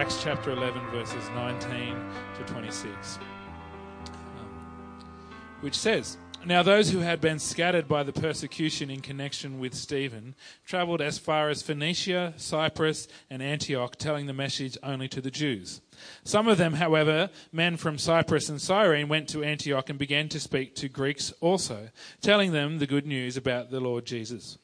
Acts chapter 11, verses 19 to 26, um, which says, now, those who had been scattered by the persecution in connection with Stephen travelled as far as Phoenicia, Cyprus, and Antioch, telling the message only to the Jews. Some of them, however, men from Cyprus and Cyrene, went to Antioch and began to speak to Greeks also, telling them the good news about the Lord Jesus.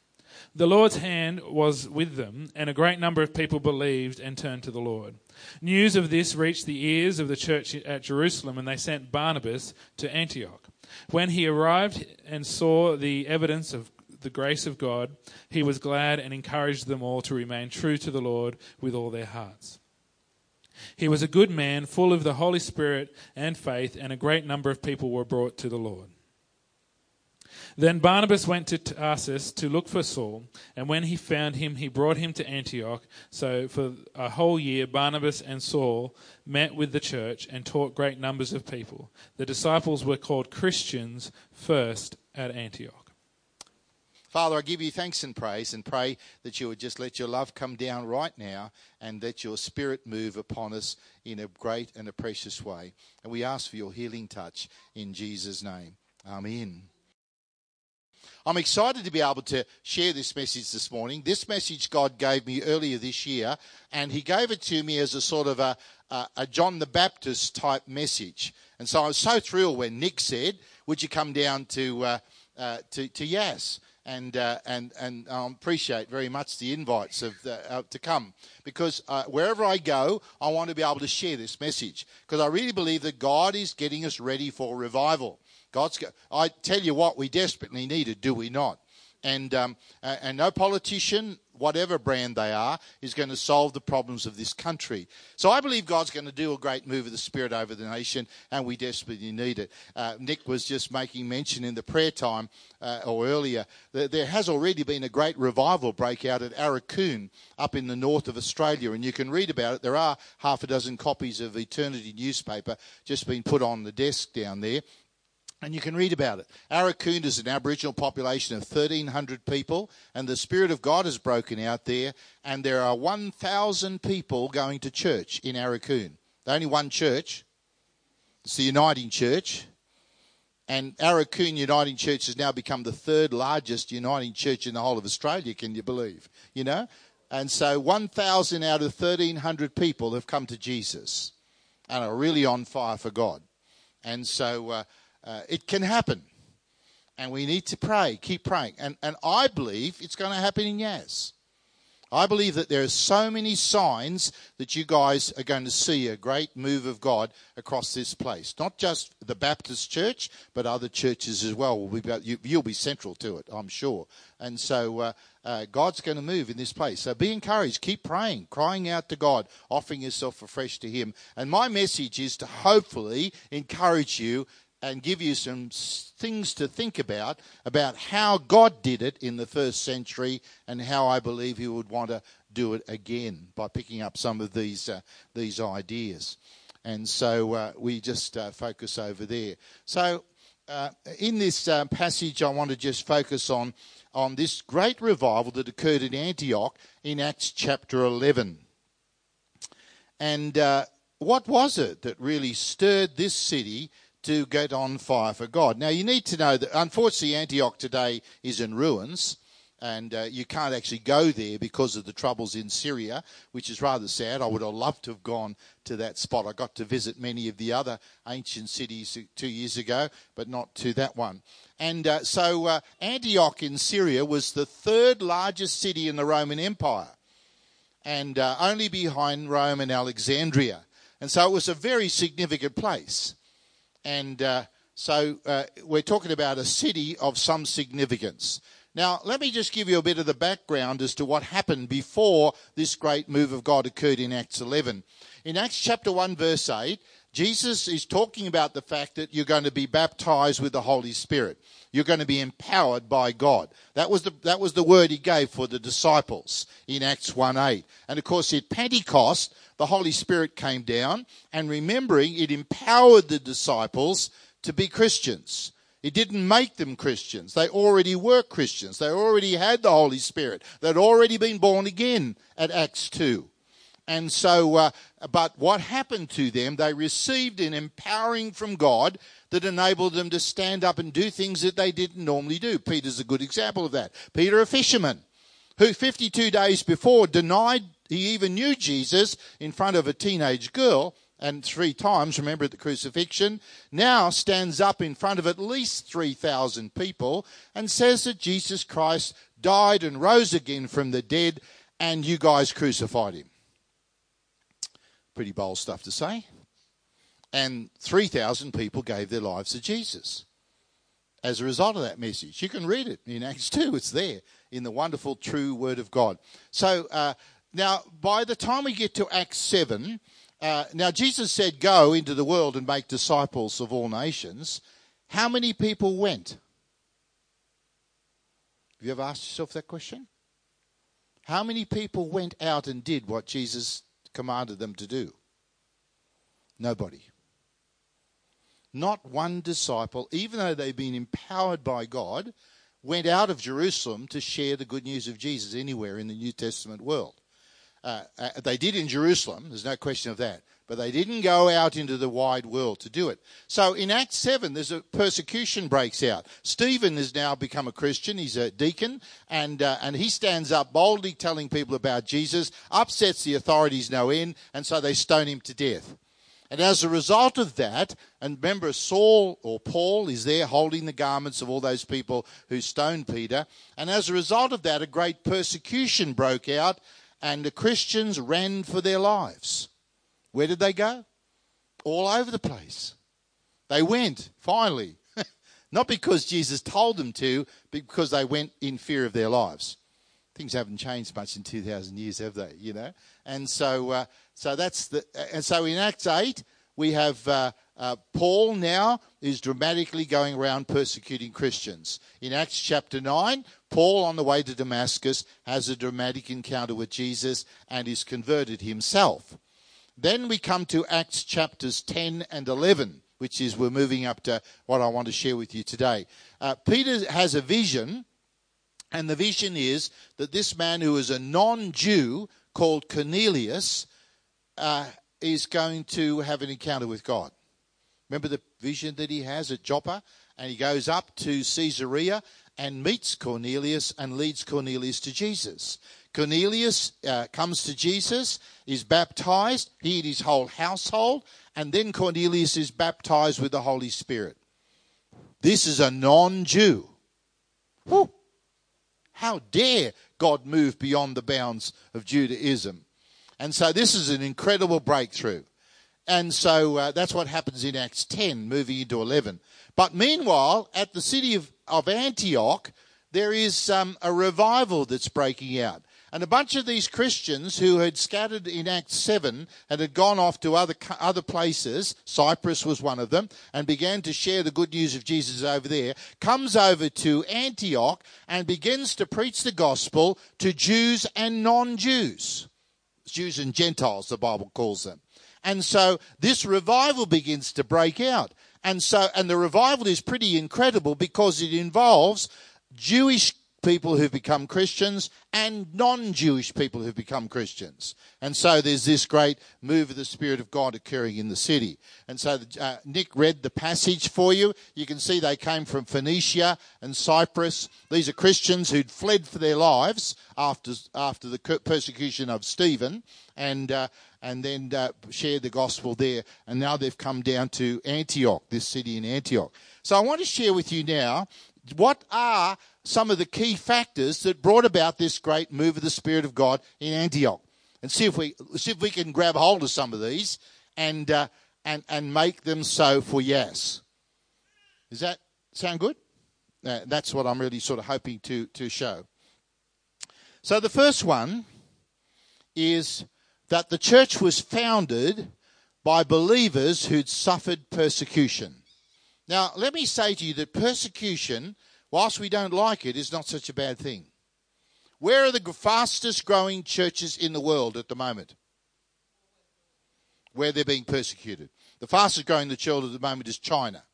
The Lord's hand was with them, and a great number of people believed and turned to the Lord. News of this reached the ears of the church at Jerusalem, and they sent Barnabas to Antioch. When he arrived and saw the evidence of the grace of God, he was glad and encouraged them all to remain true to the Lord with all their hearts. He was a good man, full of the Holy Spirit and faith, and a great number of people were brought to the Lord. Then Barnabas went to Tarsus to look for Saul, and when he found him, he brought him to Antioch. So for a whole year, Barnabas and Saul met with the church and taught great numbers of people. The disciples were called Christians first at Antioch. Father, I give you thanks and praise and pray that you would just let your love come down right now and that your spirit move upon us in a great and a precious way. And we ask for your healing touch in Jesus' name. Amen. I'm excited to be able to share this message this morning. This message God gave me earlier this year, and He gave it to me as a sort of a, a, a John the Baptist type message. And so I was so thrilled when Nick said, "Would you come down to uh, uh, to, to Yass?" and uh, and and I appreciate very much the invites of the, uh, to come because uh, wherever I go, I want to be able to share this message because I really believe that God is getting us ready for revival. God's. I tell you what, we desperately need it, do we not? And um, and no politician, whatever brand they are, is going to solve the problems of this country. So I believe God's going to do a great move of the Spirit over the nation, and we desperately need it. Uh, Nick was just making mention in the prayer time uh, or earlier that there has already been a great revival breakout at Aurukun up in the north of Australia, and you can read about it. There are half a dozen copies of Eternity newspaper just been put on the desk down there. And you can read about it. Aurukun is an Aboriginal population of 1,300 people, and the Spirit of God has broken out there, and there are 1,000 people going to church in Aurukun. Only one church. It's the Uniting Church. And Aurukun Uniting Church has now become the third largest Uniting Church in the whole of Australia, can you believe? You know? And so 1,000 out of 1,300 people have come to Jesus and are really on fire for God. And so. Uh, uh, it can happen. And we need to pray, keep praying. And, and I believe it's going to happen in Yass. I believe that there are so many signs that you guys are going to see a great move of God across this place. Not just the Baptist church, but other churches as well. Will be, you, will be central to it, I'm sure. And so uh, uh, God's going to move in this place. So be encouraged. Keep praying, crying out to God, offering yourself afresh to Him. And my message is to hopefully encourage you and give you some things to think about about how God did it in the first century and how I believe He would want to do it again by picking up some of these uh, these ideas. And so uh, we just uh, focus over there. So uh, in this uh, passage, I want to just focus on on this great revival that occurred in Antioch in Acts chapter 11. And uh, what was it that really stirred this city? To get on fire for God. Now, you need to know that unfortunately, Antioch today is in ruins. And uh, you can't actually go there because of the troubles in Syria, which is rather sad. I would have loved to have gone to that spot. I got to visit many of the other ancient cities two years ago, but not to that one. And uh, so uh, Antioch in Syria was the third largest city in the Roman Empire, and uh, only behind Rome and Alexandria. And so it was a very significant place. And uh, so uh, we're talking about a city of some significance. Now, let me just give you a bit of the background as to what happened before this great move of God occurred in Acts 11. In Acts chapter 1, verse 8, Jesus is talking about the fact that you're going to be baptized with the Holy Spirit. You're going to be empowered by God. That was the, that was the word he gave for the disciples in Acts 1 8. And of course, at Pentecost, the Holy Spirit came down, and remembering, it empowered the disciples to be Christians. It didn't make them Christians. They already were Christians. They already had the Holy Spirit. They'd already been born again at Acts 2. And so, uh, but what happened to them? They received an empowering from God that enabled them to stand up and do things that they didn't normally do. Peter's a good example of that. Peter, a fisherman, who 52 days before denied he even knew Jesus in front of a teenage girl and three times, remember at the crucifixion, now stands up in front of at least 3,000 people and says that Jesus Christ died and rose again from the dead and you guys crucified him. Pretty bold stuff to say. And 3,000 people gave their lives to Jesus as a result of that message. You can read it in Acts 2, it's there in the wonderful, true Word of God. So uh, now, by the time we get to Acts 7, uh, now Jesus said, Go into the world and make disciples of all nations. How many people went? Have you ever asked yourself that question? How many people went out and did what Jesus commanded them to do? Nobody. Not one disciple, even though they've been empowered by God, went out of Jerusalem to share the good news of Jesus anywhere in the New Testament world. Uh, uh, they did in Jerusalem, there's no question of that, but they didn't go out into the wide world to do it. So in Acts 7, there's a persecution breaks out. Stephen has now become a Christian, he's a deacon, and, uh, and he stands up boldly telling people about Jesus, upsets the authorities no end, and so they stone him to death. And as a result of that, and remember, Saul or Paul is there holding the garments of all those people who stoned Peter. And as a result of that, a great persecution broke out, and the Christians ran for their lives. Where did they go? All over the place. They went, finally. Not because Jesus told them to, but because they went in fear of their lives. Things haven't changed much in 2,000 years, have they? You know? And so, uh, so that's the, and so in Acts 8, we have uh, uh, Paul now is dramatically going around persecuting Christians. In Acts chapter 9, Paul, on the way to Damascus, has a dramatic encounter with Jesus and is converted himself. Then we come to Acts chapters 10 and 11, which is we're moving up to what I want to share with you today. Uh, Peter has a vision, and the vision is that this man who is a non Jew called Cornelius uh, is going to have an encounter with God. Remember the vision that he has at Joppa? And he goes up to Caesarea and meets Cornelius and leads Cornelius to Jesus. Cornelius uh, comes to Jesus, is baptized, he and his whole household, and then Cornelius is baptized with the Holy Spirit. This is a non Jew. How dare God moved beyond the bounds of Judaism? And so this is an incredible breakthrough. And so uh, that's what happens in Acts 10, moving into 11. But meanwhile, at the city of, of Antioch, there is um, a revival that's breaking out. And a bunch of these Christians who had scattered in Acts 7 and had gone off to other, other places, Cyprus was one of them, and began to share the good news of Jesus over there, comes over to Antioch and begins to preach the gospel to Jews and non Jews. Jews and Gentiles, the Bible calls them. And so this revival begins to break out. And so, and the revival is pretty incredible because it involves Jewish people who've become Christians and non Jewish people who've become Christians. And so there's this great move of the Spirit of God occurring in the city. And so uh, Nick read the passage for you. You can see they came from Phoenicia and Cyprus. These are Christians who'd fled for their lives after, after the persecution of Stephen and, uh, and then uh, shared the gospel there. And now they've come down to Antioch, this city in Antioch. So I want to share with you now what are some of the key factors that brought about this great move of the Spirit of God in Antioch, and see if we see if we can grab hold of some of these and uh, and and make them so for Yass. Does that sound good? Uh, that's what I'm really sort of hoping to to show. So the first one is that the church was founded by believers who'd suffered persecution. Now, let me say to you that persecution whilst we don't like it, is not such a bad thing. Where are the fastest growing churches in the world at the moment? Where they're being persecuted. The fastest growing the church at the moment is China.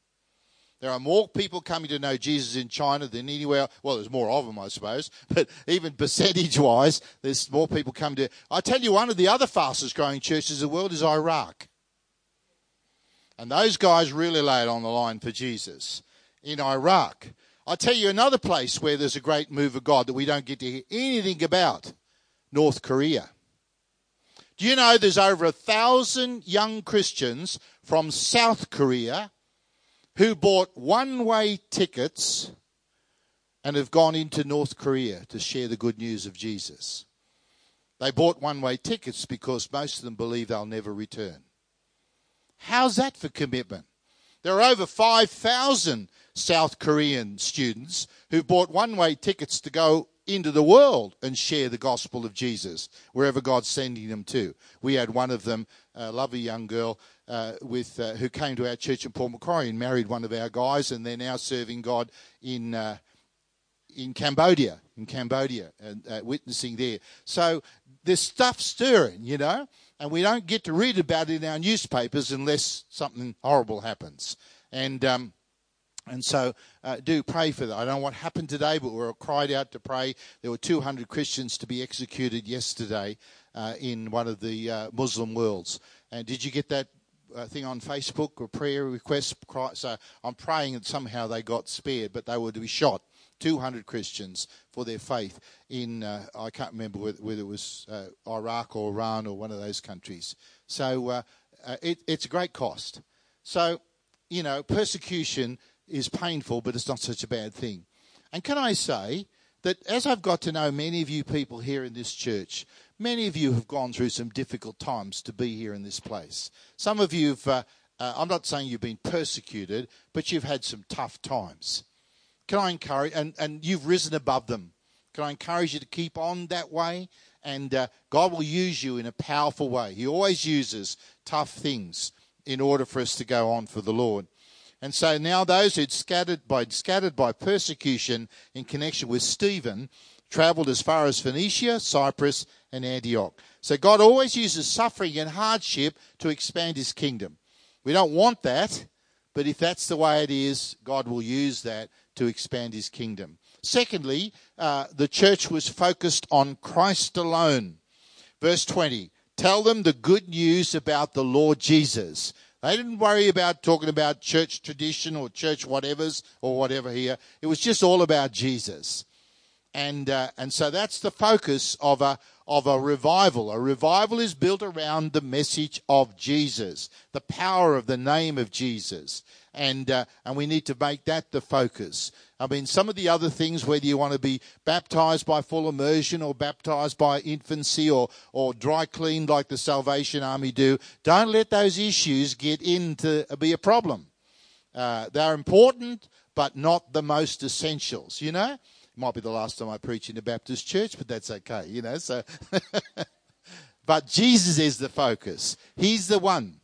There are more people coming to know Jesus in China than anywhere. Well, there's more of them, I suppose, but even percentage wise, there's more people coming to. I tell you, one of the other fastest growing churches in the world is Iraq. And those guys really laid on the line for Jesus in Iraq. I'll tell you another place where there's a great move of God that we don't get to hear anything about North Korea. Do you know there's over a thousand young Christians from South Korea who bought one way tickets and have gone into North Korea to share the good news of Jesus? They bought one way tickets because most of them believe they'll never return. How's that for commitment? There are over 5,000 South Korean students who bought one way tickets to go into the world and share the gospel of Jesus wherever God's sending them to. We had one of them, a lovely young girl uh, with uh, who came to our church in Port Macquarie and married one of our guys, and they're now serving God in uh, in Cambodia, in Cambodia, and uh, witnessing there. So there's stuff stirring, you know, and we don't get to read about it in our newspapers unless something horrible happens. And um, and so uh, do pray for that. I don't know what happened today, but we were cried out to pray. There were 200 Christians to be executed yesterday uh, in one of the uh, Muslim worlds. And did you get that uh, thing on Facebook or prayer request? So I'm praying that somehow they got spared, but they were to be shot. 200 Christians for their faith in, uh, I can't remember whether, whether it was uh, Iraq or Iran or one of those countries. So it, it's a great cost. So, you know, persecution is painful, but it's not such a bad thing. And can I say that as I've got to know many of you people here in this church, many of you have gone through some difficult times to be here in this place. Some of you have, uh, uh, I'm not saying you've been persecuted, but you've had some tough times. Can I encourage, and, and you've risen above them. Can I encourage you to keep on that way? And uh, God will use you in a powerful way. He always uses tough things in order for us to go on for the Lord. And so now those who'd scattered by, scattered by persecution in connection with Stephen traveled as far as Phoenicia, Cyprus, and Antioch. So God always uses suffering and hardship to expand his kingdom. We don't want that, but if that's the way it is, God will use that to expand his kingdom. Secondly, uh, the church was focused on Christ alone. Verse 20 Tell them the good news about the Lord Jesus. They didn't worry about talking about church tradition or church whatevers or whatever here. It was just all about Jesus. And, uh, and so that's the focus of a, of a revival. A revival is built around the message of Jesus, the power of the name of Jesus. And, uh, and we need to make that the focus. I mean, some of the other things, whether you want to be baptized by full immersion or baptized by infancy or, or dry cleaned like the Salvation Army do, don't let those issues get into be a problem. Uh, they're important, but not the most essentials, you know? It might be the last time I preach in a Baptist church, but that's okay, you know? So, but Jesus is the focus. He's the one.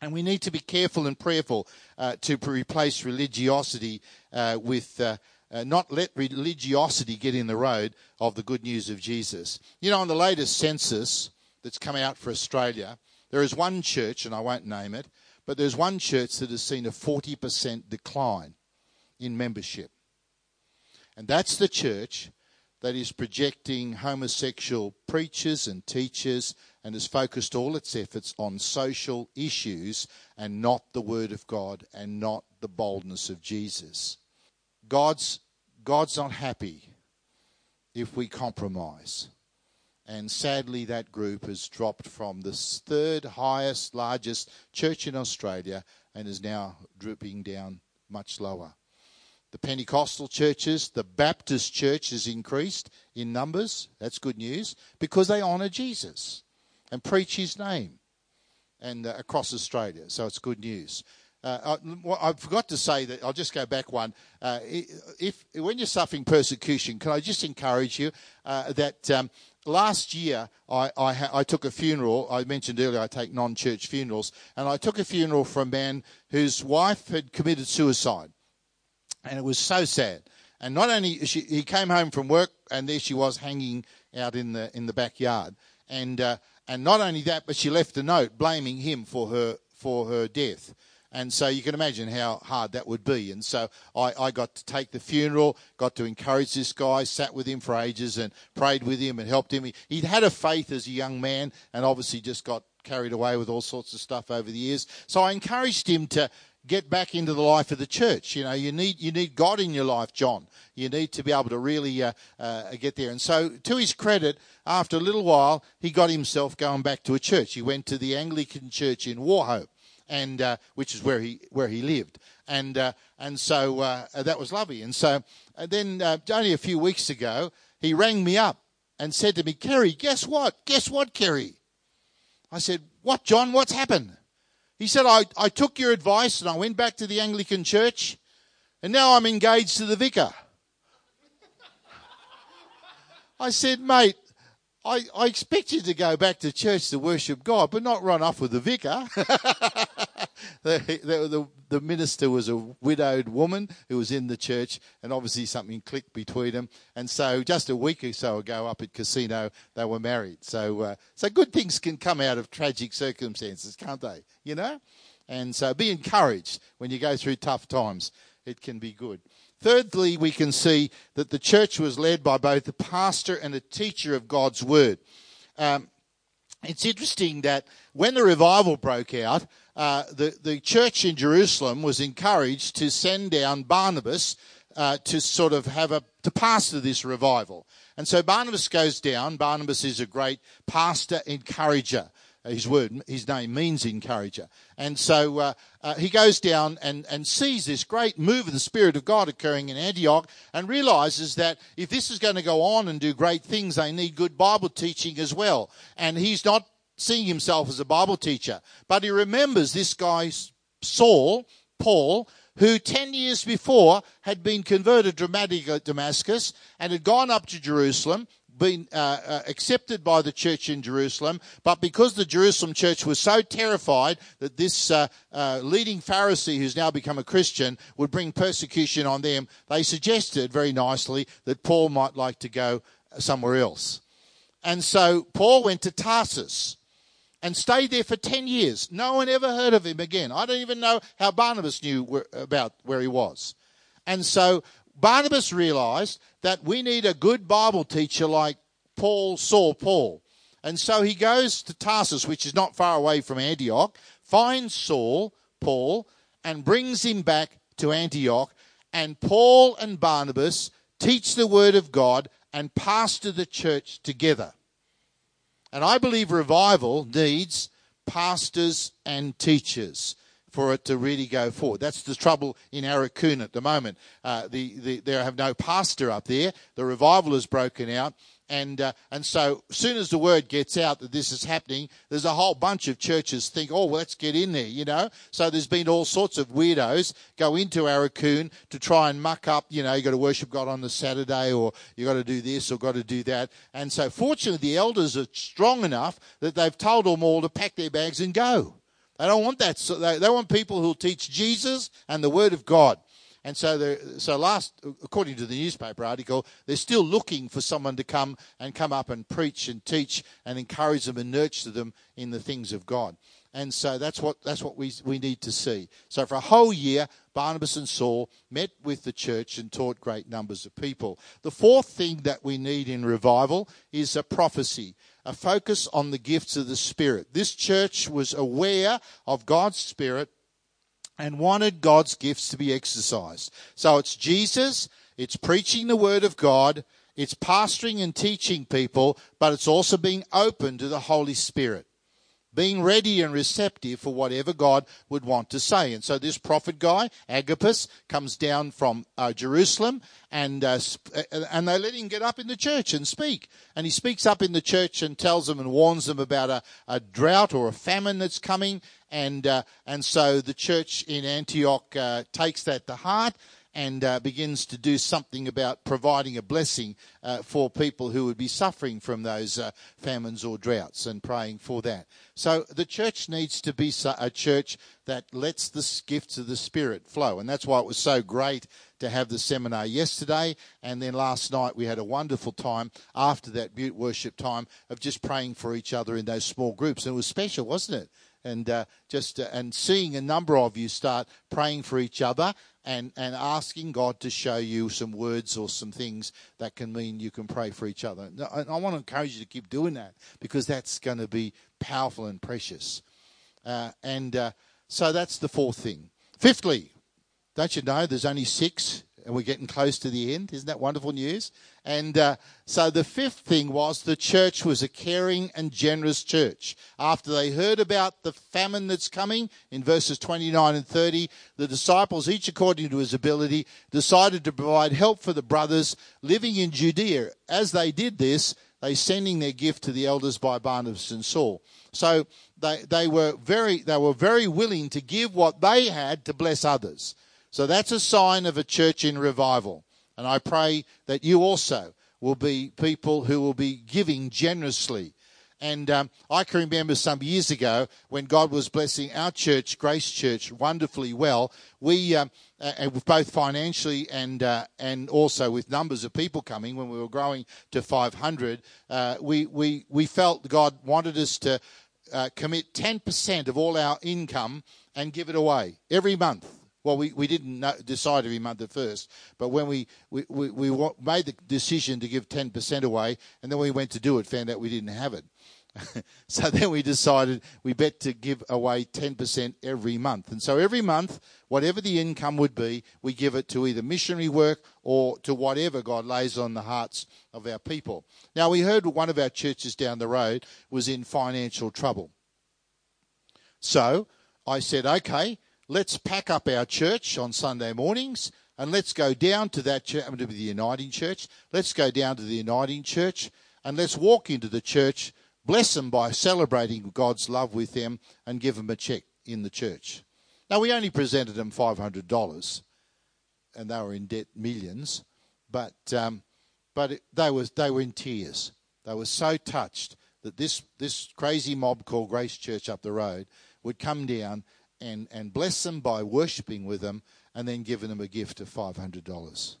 And we need to be careful and prayerful uh, to replace religiosity uh, with uh, uh, not let religiosity get in the road of the good news of Jesus. You know, on the latest census that's come out for Australia, there is one church, and I won't name it, but there's one church that has seen a 40% decline in membership. And that's the church that is projecting homosexual preachers and teachers and has focused all its efforts on social issues and not the Word of God and not the boldness of Jesus. God's, God's not happy if we compromise. And sadly, that group has dropped from the third highest, largest church in Australia and is now drooping down much lower. The Pentecostal churches, the Baptist church has increased in numbers. That's good news because they honour Jesus and preach his name and uh, across Australia. So it's good news. Uh, I, I, forgot to say that I'll just go back one. Uh, if when you're suffering persecution, can I just encourage you uh, that um, last year I, I, ha- I, took a funeral. I mentioned earlier I take non-church funerals, and I took a funeral for a man whose wife had committed suicide, and it was so sad. And not only she, he came home from work, and there she was hanging out in the in the backyard, and uh, and not only that, but she left a note blaming him for her for her death. And so you can imagine how hard that would be. And so I, I got to take the funeral, got to encourage this guy, sat with him for ages and prayed with him and helped him. He, he'd had a faith as a young man and obviously just got carried away with all sorts of stuff over the years. So I encouraged him to get back into the life of the church. You know, you need you need God in your life, John. You need to be able to really uh, uh, get there. And so, to his credit, after a little while, he got himself going back to a church. He went to the Anglican Church in Wauchope, and uh, which is where he where he lived. And uh, and so uh, that was lovely. And so uh, then only a few weeks ago, he rang me up and said to me, "Kerry, guess what? Guess what, Kerry?" I said, "What, John? What's happened?" He said, I, I took your advice and I went back to the Anglican church and now I'm engaged to the vicar. I said, mate, I, I expect you to go back to church to worship God, but not run off with the vicar. the, the, the, the, minister was a widowed woman who was in the church, and obviously something clicked between them. And so, just a week or so ago, up at Casino, they were married. So, uh, so good things can come out of tragic circumstances, can't they? You know. And so, be encouraged when you go through tough times. It can be good. Thirdly, we can see that the church was led by both a pastor and a teacher of God's word. Um, it's interesting that when the revival broke out, uh, the, the church in Jerusalem was encouraged to send down Barnabas uh, to sort of have a to pastor this revival. And so Barnabas goes down. Barnabas is a great pastor encourager his word, his name means encourager. And so uh, uh, he goes down and, and sees this great move of the Spirit of God occurring in Antioch and realizes that if this is going to go on and do great things, they need good Bible teaching as well. And he's not seeing himself as a Bible teacher, but he remembers this guy, Saul, Paul, who 10 years before had been converted dramatically at Damascus and had gone up to Jerusalem been uh, uh, accepted by the church in Jerusalem, but because the Jerusalem church was so terrified that this uh, uh, leading Pharisee, who's now become a Christian, would bring persecution on them, they suggested very nicely that Paul might like to go somewhere else. And so Paul went to Tarsus and stayed there for 10 years. No one ever heard of him again. I don't even know how Barnabas knew where, about where he was. And so Barnabas realized that we need a good Bible teacher like Paul Saul Paul. And so he goes to Tarsus, which is not far away from Antioch, finds Saul, Paul, and brings him back to Antioch. And Paul and Barnabas teach the word of God and pastor the church together. And I believe revival needs pastors and teachers for it to really go forward. That's the trouble in Aurukun at the moment. Uh, the, the, they have no pastor up there. The revival has broken out. And, uh, and so as soon as the word gets out that this is happening, there's a whole bunch of churches think, oh, well, let's get in there, you know. So there's been all sorts of weirdos go into Aurukun to try and muck up, you know, you've got to worship God on the Saturday or you've got to do this or got to do that. And so fortunately the elders are strong enough that they've told them all to pack their bags and go. They don't want that. So they, they want people who'll teach Jesus and the Word of God. And so, so last, according to the newspaper article, they're still looking for someone to come and come up and preach and teach and encourage them and nurture them in the things of God. And so that's what that's what we we need to see. So for a whole year, Barnabas and Saul met with the church and taught great numbers of people. The fourth thing that we need in revival is a prophecy a focus on the gifts of the Spirit. This church was aware of God's Spirit and wanted God's gifts to be exercised. So it's Jesus, it's preaching the Word of God, it's pastoring and teaching people, but it's also being open to the Holy Spirit being ready and receptive for whatever God would want to say. And so this prophet guy, Agabus, comes down from uh, Jerusalem and, uh, uh, and they let him get up in the church and speak. And he speaks up in the church and tells them and warns them about a, a drought or a famine that's coming. And, uh, and so the church in Antioch uh, takes that to heart and uh, begins to do something about providing a blessing uh, for people who would be suffering from those uh, famines or droughts and praying for that. So the church needs to be a church that lets the gifts of the Spirit flow. And that's why it was so great to have the seminar yesterday. And then last night we had a wonderful time after that mute worship time of just praying for each other in those small groups. And it was special, wasn't it? and uh, just uh, and seeing a number of you start praying for each other and and asking God to show you some words or some things that can mean you can pray for each other. I, I want to encourage you to keep doing that because that's going to be powerful and precious. Uh, and uh, so that's the fourth thing. Fifthly, don't you know there's only six and we're getting close to the end. Isn't that wonderful news? And uh, so the fifth thing was the church was a caring and generous church. After they heard about the famine that's coming in verses 29 and 30, the disciples, each according to his ability, decided to provide help for the brothers living in Judea. As they did this, they sending their gift to the elders by Barnabas and Saul. So they, they were very they were very willing to give what they had to bless others. So that's a sign of a church in revival. And I pray that you also will be people who will be giving generously. And um, I can remember some years ago when God was blessing our church, Grace Church, wonderfully well. We, um, uh, both financially and uh, and also with numbers of people coming, when we were growing to 500, uh, we we we felt God wanted us to uh, commit 10% of all our income and give it away every month. Well, we, we didn't know, decide every month at first, but when we, we, we, we made the decision to give 10% away, and then we went to do it, found out we didn't have it. so then we decided we bet to give away 10% every month. And so every month, whatever the income would be, we give it to either missionary work or to whatever God lays on the hearts of our people. Now, we heard one of our churches down the road was in financial trouble. So I said, okay, let's pack up our church on Sunday mornings and let's go down to that church. I'm going to be the Uniting Church. Let's go down to the Uniting Church and let's walk into the church, bless them by celebrating God's love with them, and give them a check in the church. Now, we only presented them $500 and they were in debt millions, but, um, but it, they, was, they were in tears. They were so touched that this, this crazy mob called Grace Church up the road would come down and, and bless them by worshipping with them and then giving them a gift of $500.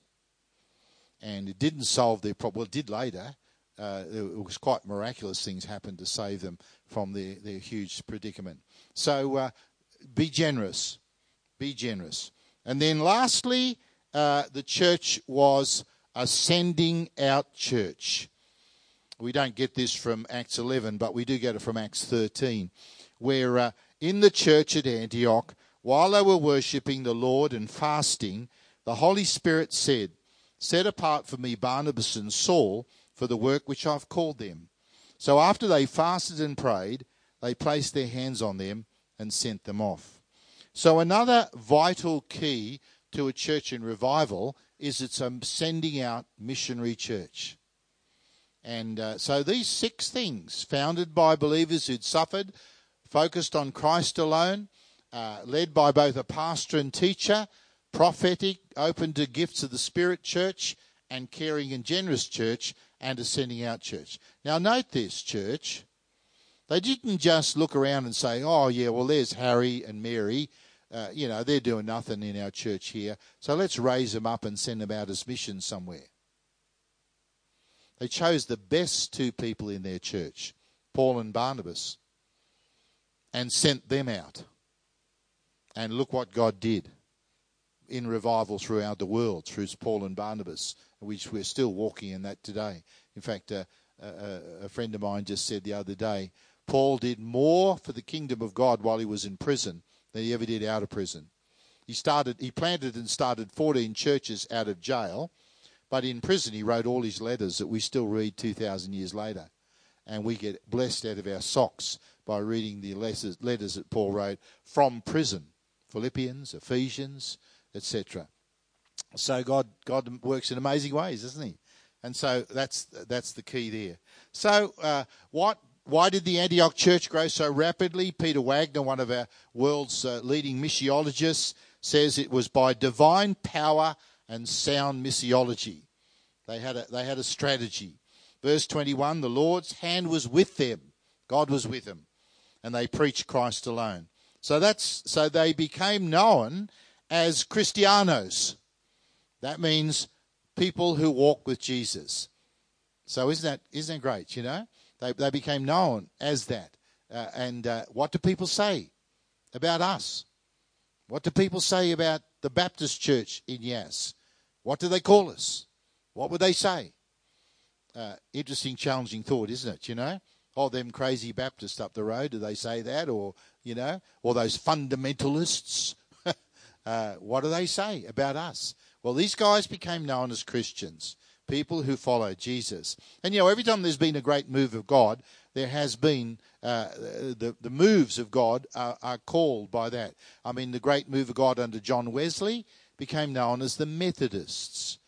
And it didn't solve their problem. Well, it did later. Uh, it was quite miraculous things happened to save them from their, their huge predicament. So uh, be generous. Be generous. And then lastly, uh, the church was a sending out church. We don't get this from Acts 11, but we do get it from Acts 13, where uh, in the church at Antioch, while they were worshipping the Lord and fasting, the Holy Spirit said, Set apart for me Barnabas and Saul for the work which I've called them. So after they fasted and prayed, they placed their hands on them and sent them off. So another vital key to a church in revival is it's a sending out missionary church. And uh, so these six things, founded by believers who'd suffered focused on Christ alone, uh, led by both a pastor and teacher, prophetic, open to gifts of the Spirit church, and caring and generous church, and a sending out church. Now, note this, church. They didn't just look around and say, oh, yeah, well, there's Harry and Mary. Uh, you know, they're doing nothing in our church here. So let's raise them up and send them out as missions somewhere. They chose the best two people in their church, Paul and Barnabas and sent them out. And look what God did in revival throughout the world through Paul and Barnabas, which we're still walking in that today. In fact, uh, a, a friend of mine just said the other day, Paul did more for the kingdom of God while he was in prison than he ever did out of prison. He started, he planted and started 14 churches out of jail, but in prison he wrote all his letters that we still read 2,000 years later, and we get blessed out of our socks by reading the letters, letters that Paul wrote from prison Philippians, Ephesians, etc. So God, God works in amazing ways, doesn't He? And so that's that's the key there. So uh, what? Why did the Antioch church grow so rapidly? Peter Wagner, one of our world's uh, leading missiologists, says it was by divine power and sound missiology. They had a, they had a strategy. Verse 21 the Lord's hand was with them, God was with them and they preached Christ alone. So that's so they became known as Christianos. That means people who walk with Jesus. So isn't that isn't that great? You know, they they became known as that, uh, and uh, what do people say about us? What do people say about the Baptist church in Yass? What do they call us? What would they say? Uh, interesting, challenging thought, isn't it? You know, oh, them crazy Baptists up the road. Do they say that, or you know, or those fundamentalists? uh, what do they say about us? Well, these guys became known as Christians, people who follow Jesus. And you know, every time there's been a great move of God, there has been uh, the the moves of God are, are called by that. I mean, the great move of God under John Wesley became known as the Methodists.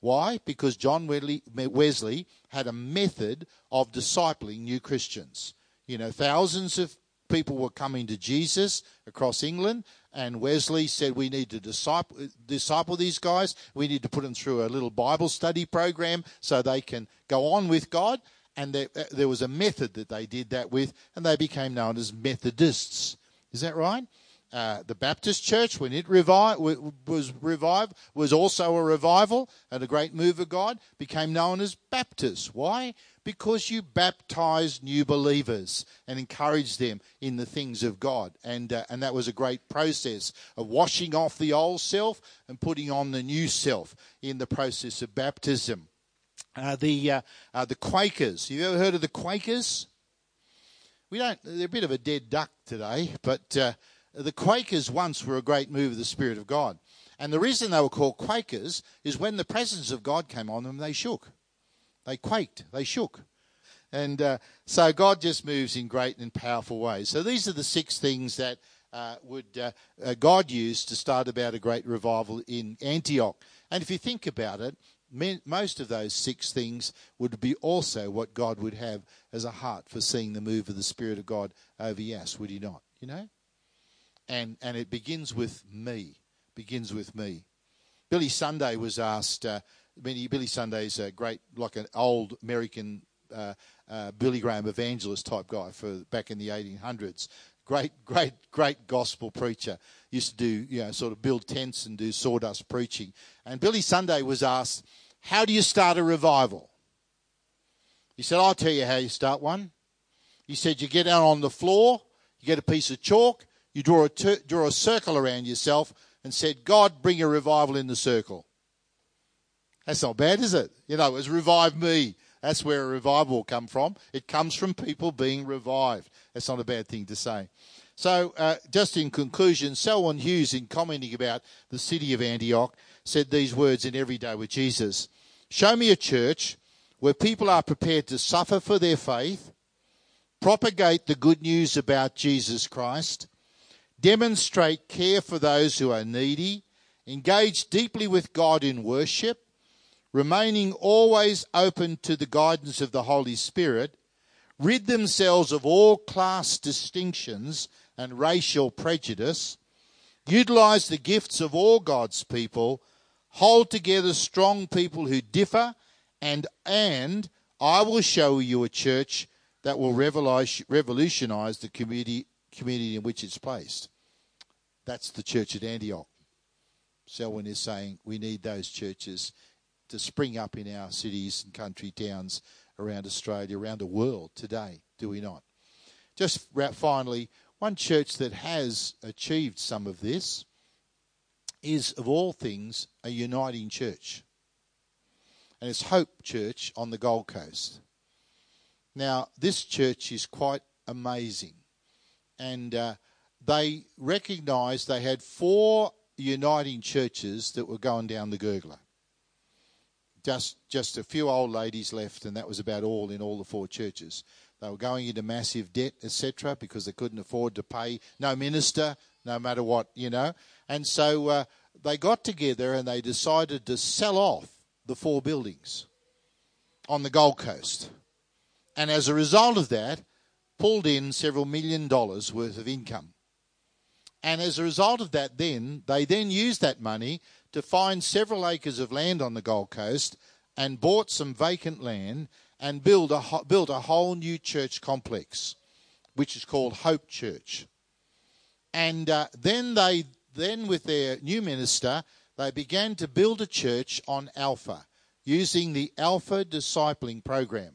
Why? Because John Wesley had a method of discipling new Christians. You know, thousands of people were coming to Jesus across England, and Wesley said we need to disciple, disciple these guys. We need to put them through a little Bible study program so they can go on with God. And there, uh, there was a method that they did that with, and they became known as Methodists. Is that right? Uh, the Baptist church, when it revi- was revived, was also a revival and a great move of God, became known as Baptists. Why? Because you baptize new believers and encourage them in the things of God. And, uh, and that was a great process of washing off the old self and putting on the new self in the process of baptism. Uh, the, uh, uh, the Quakers, you ever heard of the Quakers? We don't, they're a bit of a dead duck today, but uh, the Quakers once were a great move of the Spirit of God. And the reason they were called Quakers is when the presence of God came on them, they shook. They quaked. They shook. And uh, so God just moves in great and powerful ways. So these are the six things that uh, would uh, uh God use to start about a great revival in Antioch. And if you think about it, most of those six things would be also what God would have as a heart for seeing the move of the Spirit of God over Yass, would He not? You know? And and it begins with me. Begins with me. Billy Sunday was asked. Uh, Billy Sunday is a great, like an old American uh, uh, Billy Graham evangelist type guy for back in the 1800s. Great, great, great gospel preacher. Used to do, you know, sort of build tents and do sawdust preaching. And Billy Sunday was asked, "How do you start a revival?" He said, "I'll tell you how you start one." He said, "You get out on the floor, you get a piece of chalk, you draw a, ter- draw a circle around yourself and said, God, bring a revival in the circle. That's not bad, is it? You know, it was revive me. That's where a revival will come from. It comes from people being revived. That's not a bad thing to say. So, uh, just in conclusion, Selwyn Hughes, in commenting about the city of Antioch, said these words in Every Day with Jesus Show me a church where people are prepared to suffer for their faith, propagate the good news about Jesus Christ, demonstrate care for those who are needy, engage deeply with God in worship, remaining always open to the guidance of the Holy Spirit, rid themselves of all class distinctions and racial prejudice, utilize the gifts of all God's people, hold together strong people who differ, and and I will show you a church that will revolutionize the community community in which it's placed. That's the church at Antioch. Selwyn is saying we need those churches to spring up in our cities and country towns around Australia, around the world today, do we not? Just finally, one church that has achieved some of this is, of all things, a uniting church. And it's Hope Church on the Gold Coast. Now, this church is quite amazing. And uh, they recognised they had four uniting churches that were going down the gurgler. Just, just a few old ladies left, and that was about all in all the four churches. They were going into massive debt, etc., because they couldn't afford to pay no minister, no matter what, you know. And so uh, they got together and they decided to sell off the four buildings on the Gold Coast. And as a result of that, pulled in several million dollars worth of income. And as a result of that, then they then used that money to find several acres of land on the Gold Coast and bought some vacant land and build a built a whole new church complex, which is called Hope Church. And uh, then they then with their new minister they began to build a church on Alpha using the Alpha discipling program.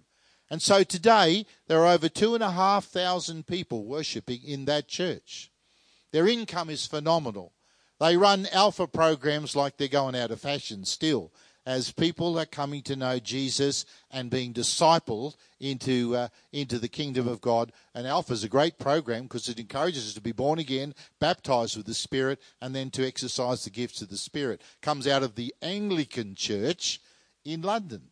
And so today, there are over two and a half thousand people worshipping in that church. Their income is phenomenal. They run alpha programs like they're going out of fashion still as people are coming to know Jesus and being discipled into uh, into the kingdom of God. And Alpha is a great program because it encourages us to be born again, baptized with the Spirit, and then to exercise the gifts of the Spirit. Comes out of the Anglican Church in London.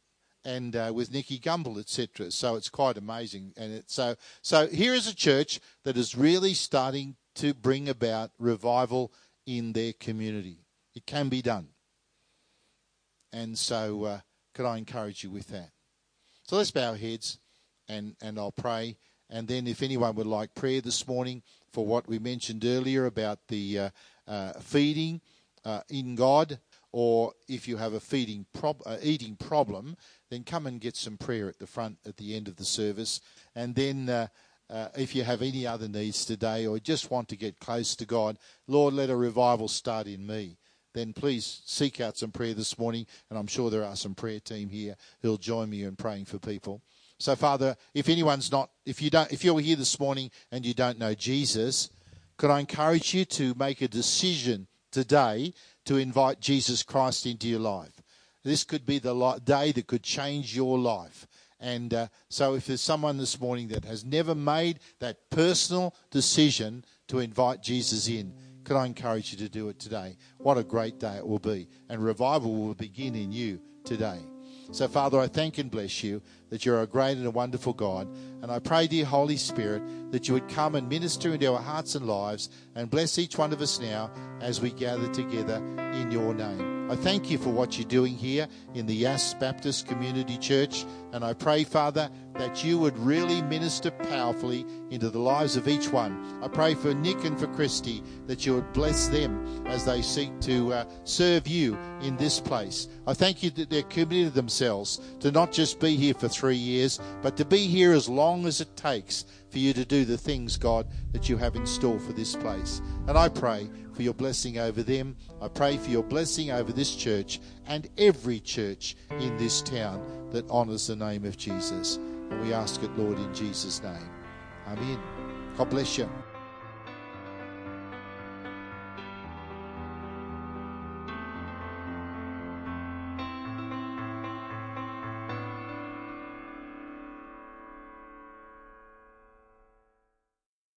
And uh, with Nicky Gumbel, etc. So it's quite amazing, and it's so so. Here is a church that is really starting to bring about revival in their community. It can be done. And so, uh, could I encourage you with that? So let's bow our heads and, and I'll pray. And then, if anyone would like prayer this morning for what we mentioned earlier about the uh, uh, feeding uh, in God, or if you have a feeding prob- uh, eating problem, then come and get some prayer at the front at the end of the service. And then, uh, if you have any other needs today or just want to get close to God, Lord, let a revival start in me then please seek out some prayer this morning. And I'm sure there are some prayer team here who'll join me in praying for people. So, Father, if anyone's not, if you don't, if you're here this morning and you don't know Jesus, could I encourage you to make a decision today to invite Jesus Christ into your life? This could be the day that could change your life. And uh, so, if there's someone this morning that has never made that personal decision to invite Jesus in, could I encourage you to do it today? What a great day it will be. And revival will begin in you today. So, Father, I thank and bless you that you're a great and a wonderful God. And I pray, dear Holy Spirit, that you would come and minister into our hearts and lives and bless each one of us now as we gather together in your name. I thank you for what you're doing here in the Yass Baptist Community Church. And I pray, Father, that you would really minister powerfully into the lives of each one. I pray for Nick and for Christy that you would bless them as they seek to uh, serve you in this place. I thank you that they're committed themselves to not just be here for three years, but to be here as long as it takes for you to do the things, God, that you have in store for this place. And I pray for your blessing over them. I pray for your blessing over this church and every church in this town that honours the name of Jesus. And we ask it, Lord, in Jesus' name. Amen. God bless you.